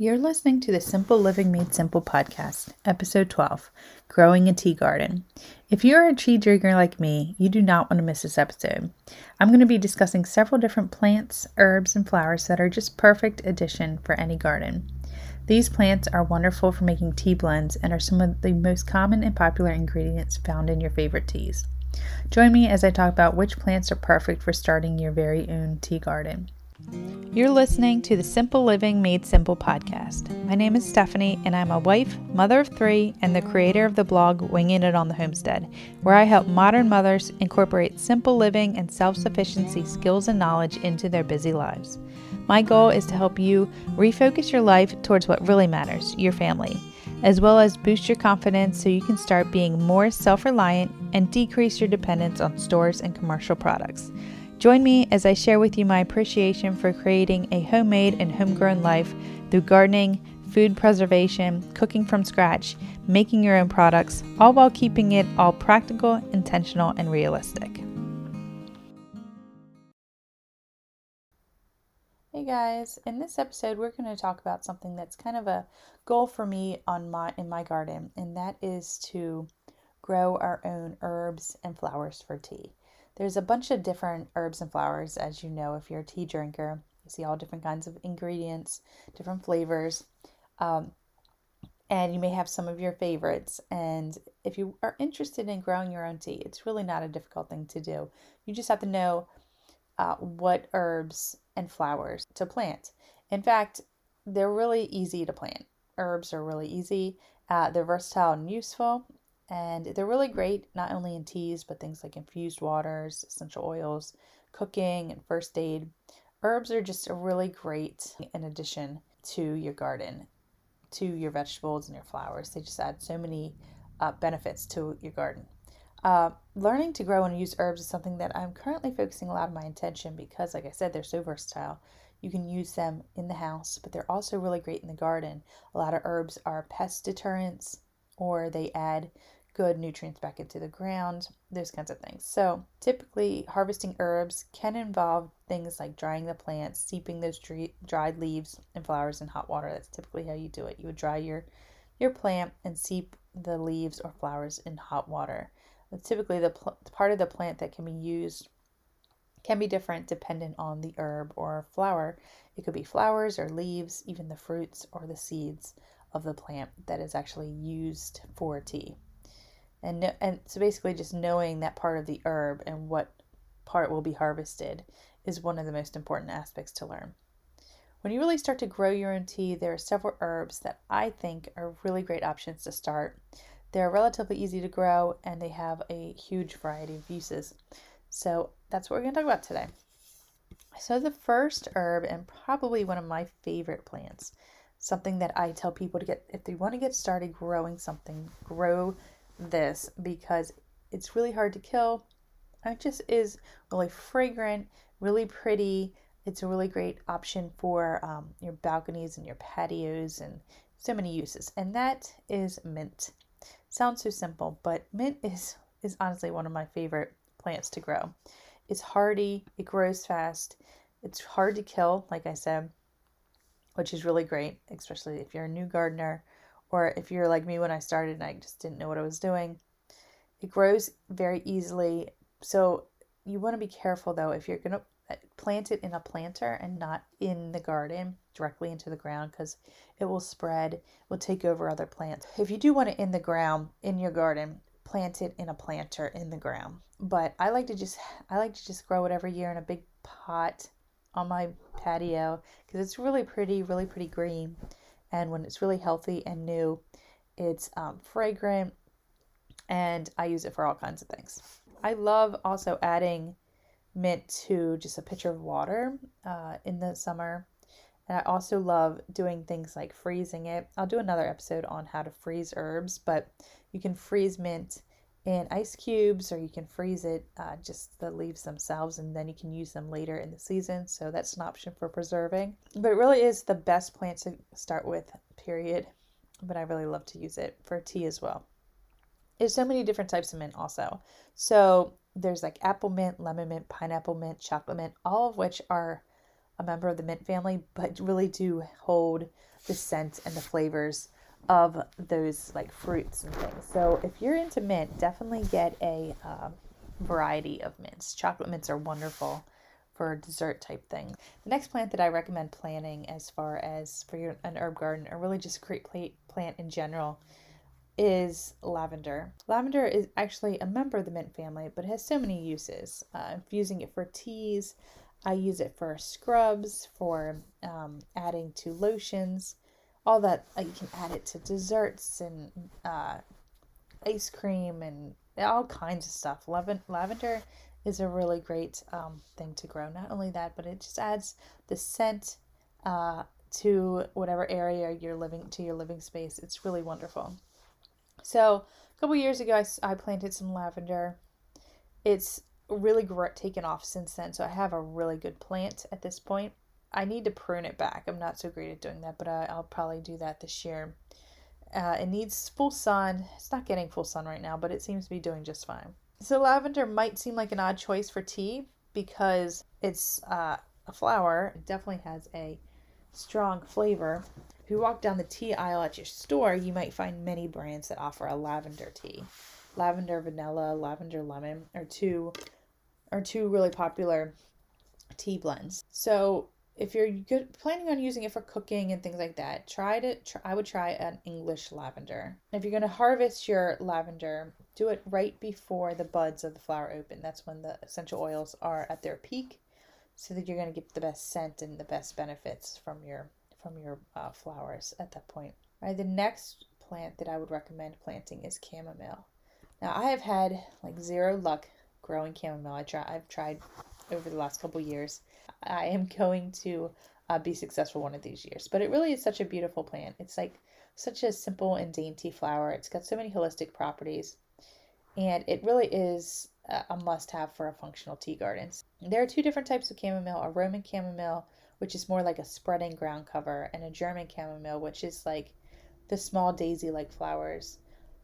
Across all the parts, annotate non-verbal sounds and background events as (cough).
You're listening to the Simple Living Made Simple podcast, episode 12 Growing a Tea Garden. If you're a tea drinker like me, you do not want to miss this episode. I'm going to be discussing several different plants, herbs, and flowers that are just perfect addition for any garden. These plants are wonderful for making tea blends and are some of the most common and popular ingredients found in your favorite teas. Join me as I talk about which plants are perfect for starting your very own tea garden. You're listening to the Simple Living Made Simple podcast. My name is Stephanie, and I'm a wife, mother of three, and the creator of the blog Winging It on the Homestead, where I help modern mothers incorporate simple living and self sufficiency skills and knowledge into their busy lives. My goal is to help you refocus your life towards what really matters your family, as well as boost your confidence so you can start being more self reliant and decrease your dependence on stores and commercial products. Join me as I share with you my appreciation for creating a homemade and homegrown life through gardening, food preservation, cooking from scratch, making your own products, all while keeping it all practical, intentional, and realistic. Hey guys, in this episode we're going to talk about something that's kind of a goal for me on my in my garden, and that is to grow our own herbs and flowers for tea. There's a bunch of different herbs and flowers, as you know, if you're a tea drinker. You see all different kinds of ingredients, different flavors. Um, and you may have some of your favorites. And if you are interested in growing your own tea, it's really not a difficult thing to do. You just have to know uh, what herbs and flowers to plant. In fact, they're really easy to plant. Herbs are really easy, uh, they're versatile and useful, and they're really great not only in teas, but things like infused waters, essential oils, cooking, and first aid. Herbs are just a really great in addition to your garden, to your vegetables and your flowers. They just add so many uh, benefits to your garden. Uh, learning to grow and use herbs is something that I'm currently focusing a lot of my attention because, like I said, they're so versatile. You can use them in the house, but they're also really great in the garden. A lot of herbs are pest deterrents or they add good nutrients back into the ground, those kinds of things. So, typically, harvesting herbs can involve things like drying the plants, steeping those dried leaves and flowers in hot water. That's typically how you do it. You would dry your your plant and steep the leaves or flowers in hot water. Typically the pl- part of the plant that can be used can be different dependent on the herb or flower. It could be flowers or leaves, even the fruits or the seeds of the plant that is actually used for tea and no, and so basically just knowing that part of the herb and what part will be harvested is one of the most important aspects to learn. When you really start to grow your own tea, there are several herbs that I think are really great options to start. They're relatively easy to grow and they have a huge variety of uses. So that's what we're going to talk about today. So, the first herb, and probably one of my favorite plants, something that I tell people to get if they want to get started growing something, grow this because it's really hard to kill. It just is really fragrant, really pretty. It's a really great option for um, your balconies and your patios and so many uses. And that is mint. Sounds so simple, but mint (laughs) is is honestly one of my favorite plants to grow. It's hardy, it grows fast, it's hard to kill, like I said, which is really great, especially if you're a new gardener or if you're like me when I started and I just didn't know what I was doing. It grows very easily. So you want to be careful though if you're going to uh, plant it in a planter and not in the garden directly into the ground because it will spread, will take over other plants. If you do want it in the ground in your garden, plant it in a planter in the ground. But I like to just I like to just grow it every year in a big pot on my patio because it's really pretty, really pretty green and when it's really healthy and new, it's um, fragrant, and I use it for all kinds of things. I love also adding mint to just a pitcher of water uh, in the summer. And I also love doing things like freezing it. I'll do another episode on how to freeze herbs, but you can freeze mint in ice cubes or you can freeze it uh, just the leaves themselves and then you can use them later in the season. So that's an option for preserving. But it really is the best plant to start with period. But i really love to use it for tea as well. There's so many different types of mint also. So there's like apple mint lemon mint pineapple mint chocolate mint all of which are a member of the mint family, but really do hold the scent and the flavors of those like fruits and things. So if you're into mint, definitely get a uh, variety of mints. Chocolate mints are wonderful for dessert type thing. The next plant that I recommend planting as far as for your an herb garden or really just a great plant in general is lavender. Lavender is actually a member of the mint family, but it has so many uses. Uh, using it for teas, I use it for scrubs, for um, adding to lotions, all that. You can add it to desserts and uh, ice cream and all kinds of stuff. lavender is a really great um, thing to grow. Not only that, but it just adds the scent uh, to whatever area you're living to your living space. It's really wonderful. So a couple years ago, I, I planted some lavender. It's really taken off since then. So I have a really good plant at this point. I need to prune it back. I'm not so great at doing that, but I, will probably do that this year. Uh, it needs full sun. It's not getting full sun right now, but it seems to be doing just fine. So lavender might seem like an odd choice for tea because it's uh, a flower. It definitely has a strong flavor. If you walk down the tea aisle at your store, you might find many brands that offer a lavender tea. Lavender vanilla, lavender lemon are two are two really popular tea blends. So if you're good, planning on using it for cooking and things like that, try to. Try, I would try an English lavender. If you're going to harvest your lavender, do it right before the buds of the flower open. That's when the essential oils are at their peak, so that you're going to get the best scent and the best benefits from your from your uh, flowers at that point. All right, the next plant that I would recommend planting is chamomile. Now I have had like zero luck growing chamomile. I try, I've tried over the last couple years I am going to uh, be successful one of these years. But it really is such a beautiful plant. It's like such a simple and dainty flower. It's got so many holistic properties. And it really is a must have for a functional tea garden. There are two different types of chamomile a Roman chamomile, which is more like a spreading ground cover, and a German chamomile, which is like the small daisy like flowers.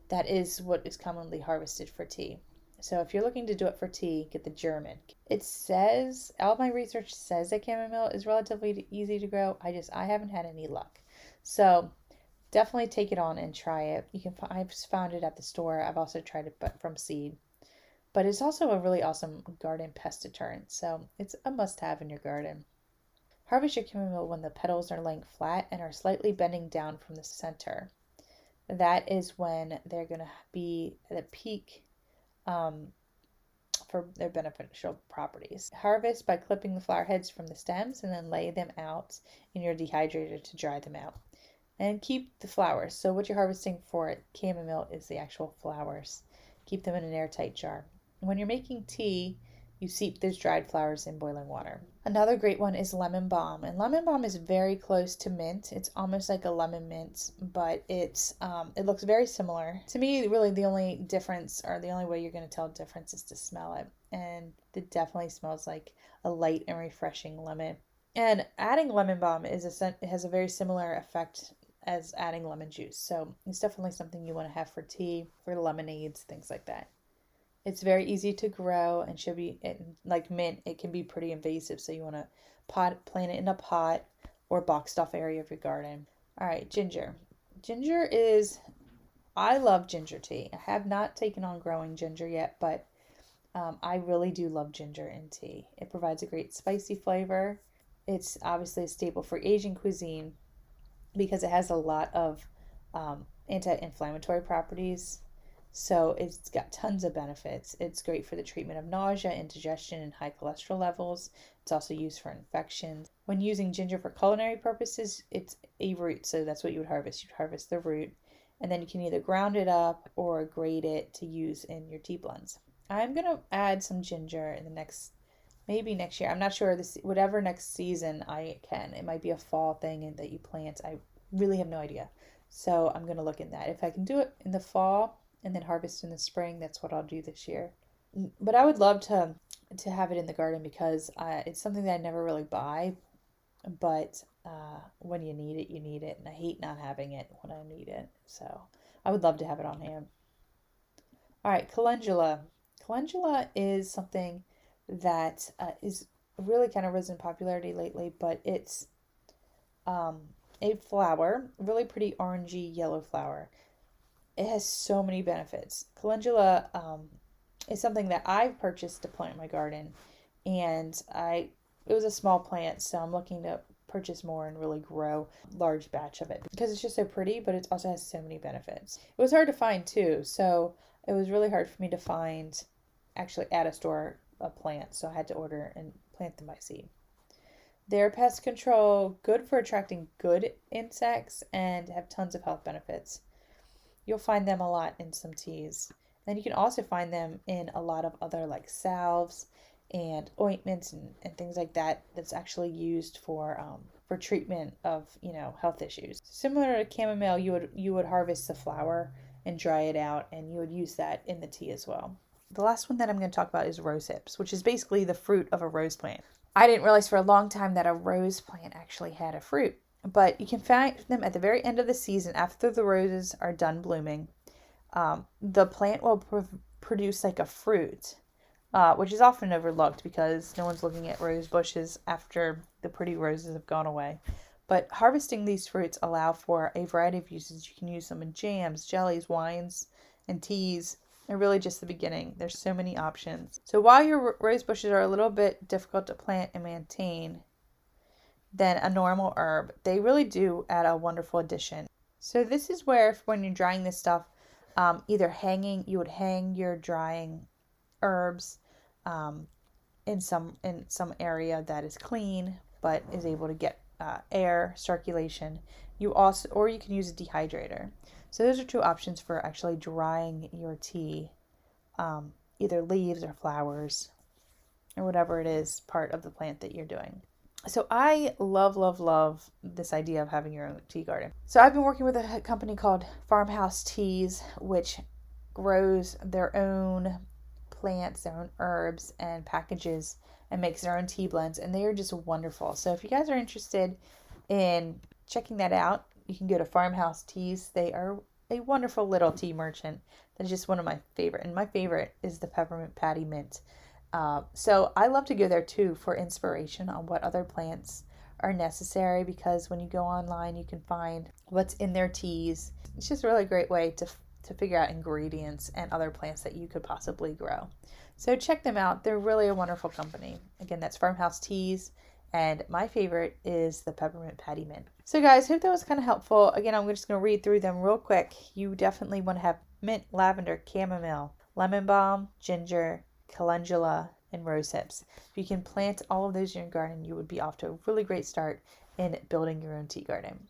That is what is commonly harvested for tea. So if you're looking to do it for tea, get the German. It says all my research says that chamomile is relatively easy to grow. I just I haven't had any luck. So definitely take it on and try it. You can I've found it at the store. I've also tried it but from seed. But it's also a really awesome garden pest deterrent. So it's a must-have in your garden. Harvest your chamomile when the petals are laying flat and are slightly bending down from the center. That is when they're going to be at the peak um, for their beneficial properties. Harvest by clipping the flower heads from the stems and then lay them out in your dehydrator to dry them out. And keep the flowers. So what you're harvesting for chamomile is the actual flowers. Keep them in an airtight jar. When you're making tea, you seep those dried flowers in boiling water. Another great one is lemon balm, and lemon balm is very close to mint. It's almost like a lemon mint, but it's um, it looks very similar. To me, really the only difference, or the only way you're going to tell difference, is to smell it, and it definitely smells like a light and refreshing lemon. And adding lemon balm is a has a very similar effect as adding lemon juice. So it's definitely something you want to have for tea, for lemonades, things like that. It's very easy to grow and should be like mint. It can be pretty invasive, so you want to pot plant it in a pot or boxed off area of your garden. All right, ginger. Ginger is I love ginger tea. I have not taken on growing ginger yet, but um, I really do love ginger in tea. It provides a great spicy flavor. It's obviously a staple for Asian cuisine because it has a lot of um, anti inflammatory properties so it's got tons of benefits. It's great for the treatment of nausea, indigestion, and high cholesterol levels. It's also used for infections. When using ginger for culinary purposes, it's a root, so that's what you would harvest. You'd harvest the root, and then you can either ground it up or grate it to use in your tea blends. I'm gonna add some ginger in the next, maybe next year. I'm not sure. This whatever next season I can. It might be a fall thing that you plant. I really have no idea. So I'm gonna look in that. If I can do it in the fall, and then harvest in the spring. That's what I'll do this year. But I would love to to have it in the garden because uh, it's something that I never really buy. But uh, when you need it, you need it, and I hate not having it when I need it. So I would love to have it on hand. All right, calendula. Calendula is something that uh, is really kind of risen popularity lately, but it's um, a flower, really pretty orangey yellow flower. It has so many benefits. Calendula um, is something that I've purchased to plant in my garden, and I it was a small plant, so I'm looking to purchase more and really grow large batch of it because it's just so pretty, but it also has so many benefits. It was hard to find too, so it was really hard for me to find actually at a store a plant, so I had to order and plant them by seed. They're pest control, good for attracting good insects, and have tons of health benefits. You'll find them a lot in some teas. Then you can also find them in a lot of other like salves and ointments and, and things like that that's actually used for um, for treatment of you know health issues. Similar to chamomile you would you would harvest the flower and dry it out and you would use that in the tea as well. The last one that i'm going to talk about is rose hips which is basically the fruit of a rose plant. I didn't realize for a long time that a rose plant actually had a fruit but you can find them at the very end of the season after the roses are done blooming um, the plant will pr- produce like a fruit uh, which is often overlooked because no one's looking at rose bushes after the pretty roses have gone away. But harvesting these fruits allow for a variety of uses. You can use them in jams, jellies, wines, and teas. They're really just the beginning. There's so many options. So while your rose bushes are a little bit difficult to plant and maintain than a normal herb, they really do add a wonderful addition. So this is where if, when you're drying this stuff, um, either hanging, you would hang your drying herbs um, in some in some area that is clean but is able to get uh, air circulation. You also or you can use a dehydrator. So those are two options for actually drying your tea, um, either leaves or flowers, or whatever it is part of the plant that you're doing. So I love, love, love this idea of having your own tea garden. So I've been working with a company called Farmhouse Teas, which grows their own plants, their own herbs and packages and makes their own tea blends and they are just wonderful. So if you guys are interested in checking that out, you can go to Farmhouse Teas. They are a wonderful little tea merchant. That is just one of my favorite. And my favorite is the peppermint patty mint. Uh, so I love to go there too for inspiration on what other plants are necessary because when you go online, you can find what's in their teas. It's just a really great way to to figure out ingredients and other plants that you could possibly grow. So check them out. They're really a wonderful company. Again, that's Farmhouse Teas. And my favorite is the Peppermint Patty Mint. So, guys, hope that was kind of helpful. Again, I'm just going to read through them real quick. You definitely want to have mint, lavender, chamomile, lemon balm, ginger, calendula, and rose hips. If you can plant all of those in your garden, you would be off to a really great start in building your own tea garden.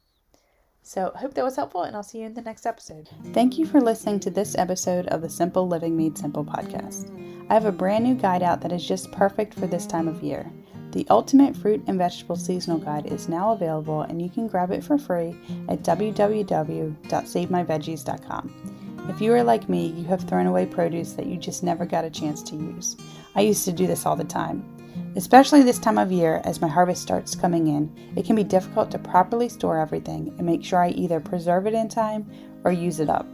So, I hope that was helpful, and I'll see you in the next episode. Thank you for listening to this episode of the Simple Living Made Simple podcast. I have a brand new guide out that is just perfect for this time of year. The Ultimate Fruit and Vegetable Seasonal Guide is now available, and you can grab it for free at www.savemyveggies.com. If you are like me, you have thrown away produce that you just never got a chance to use. I used to do this all the time. Especially this time of year, as my harvest starts coming in, it can be difficult to properly store everything and make sure I either preserve it in time or use it up.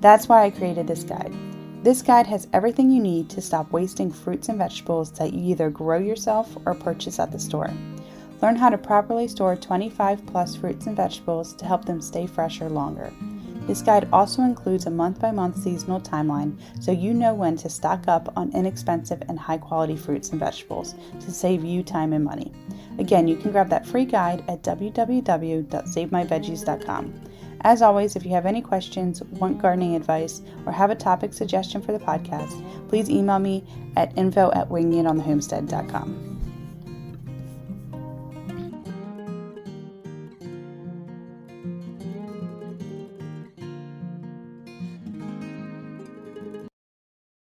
That's why I created this guide. This guide has everything you need to stop wasting fruits and vegetables that you either grow yourself or purchase at the store. Learn how to properly store 25 plus fruits and vegetables to help them stay fresher longer. This guide also includes a month by month seasonal timeline so you know when to stock up on inexpensive and high quality fruits and vegetables to save you time and money. Again, you can grab that free guide at www.savemyveggies.com. As always, if you have any questions, want gardening advice, or have a topic suggestion for the podcast, please email me at info at wingitonthehomestead.com.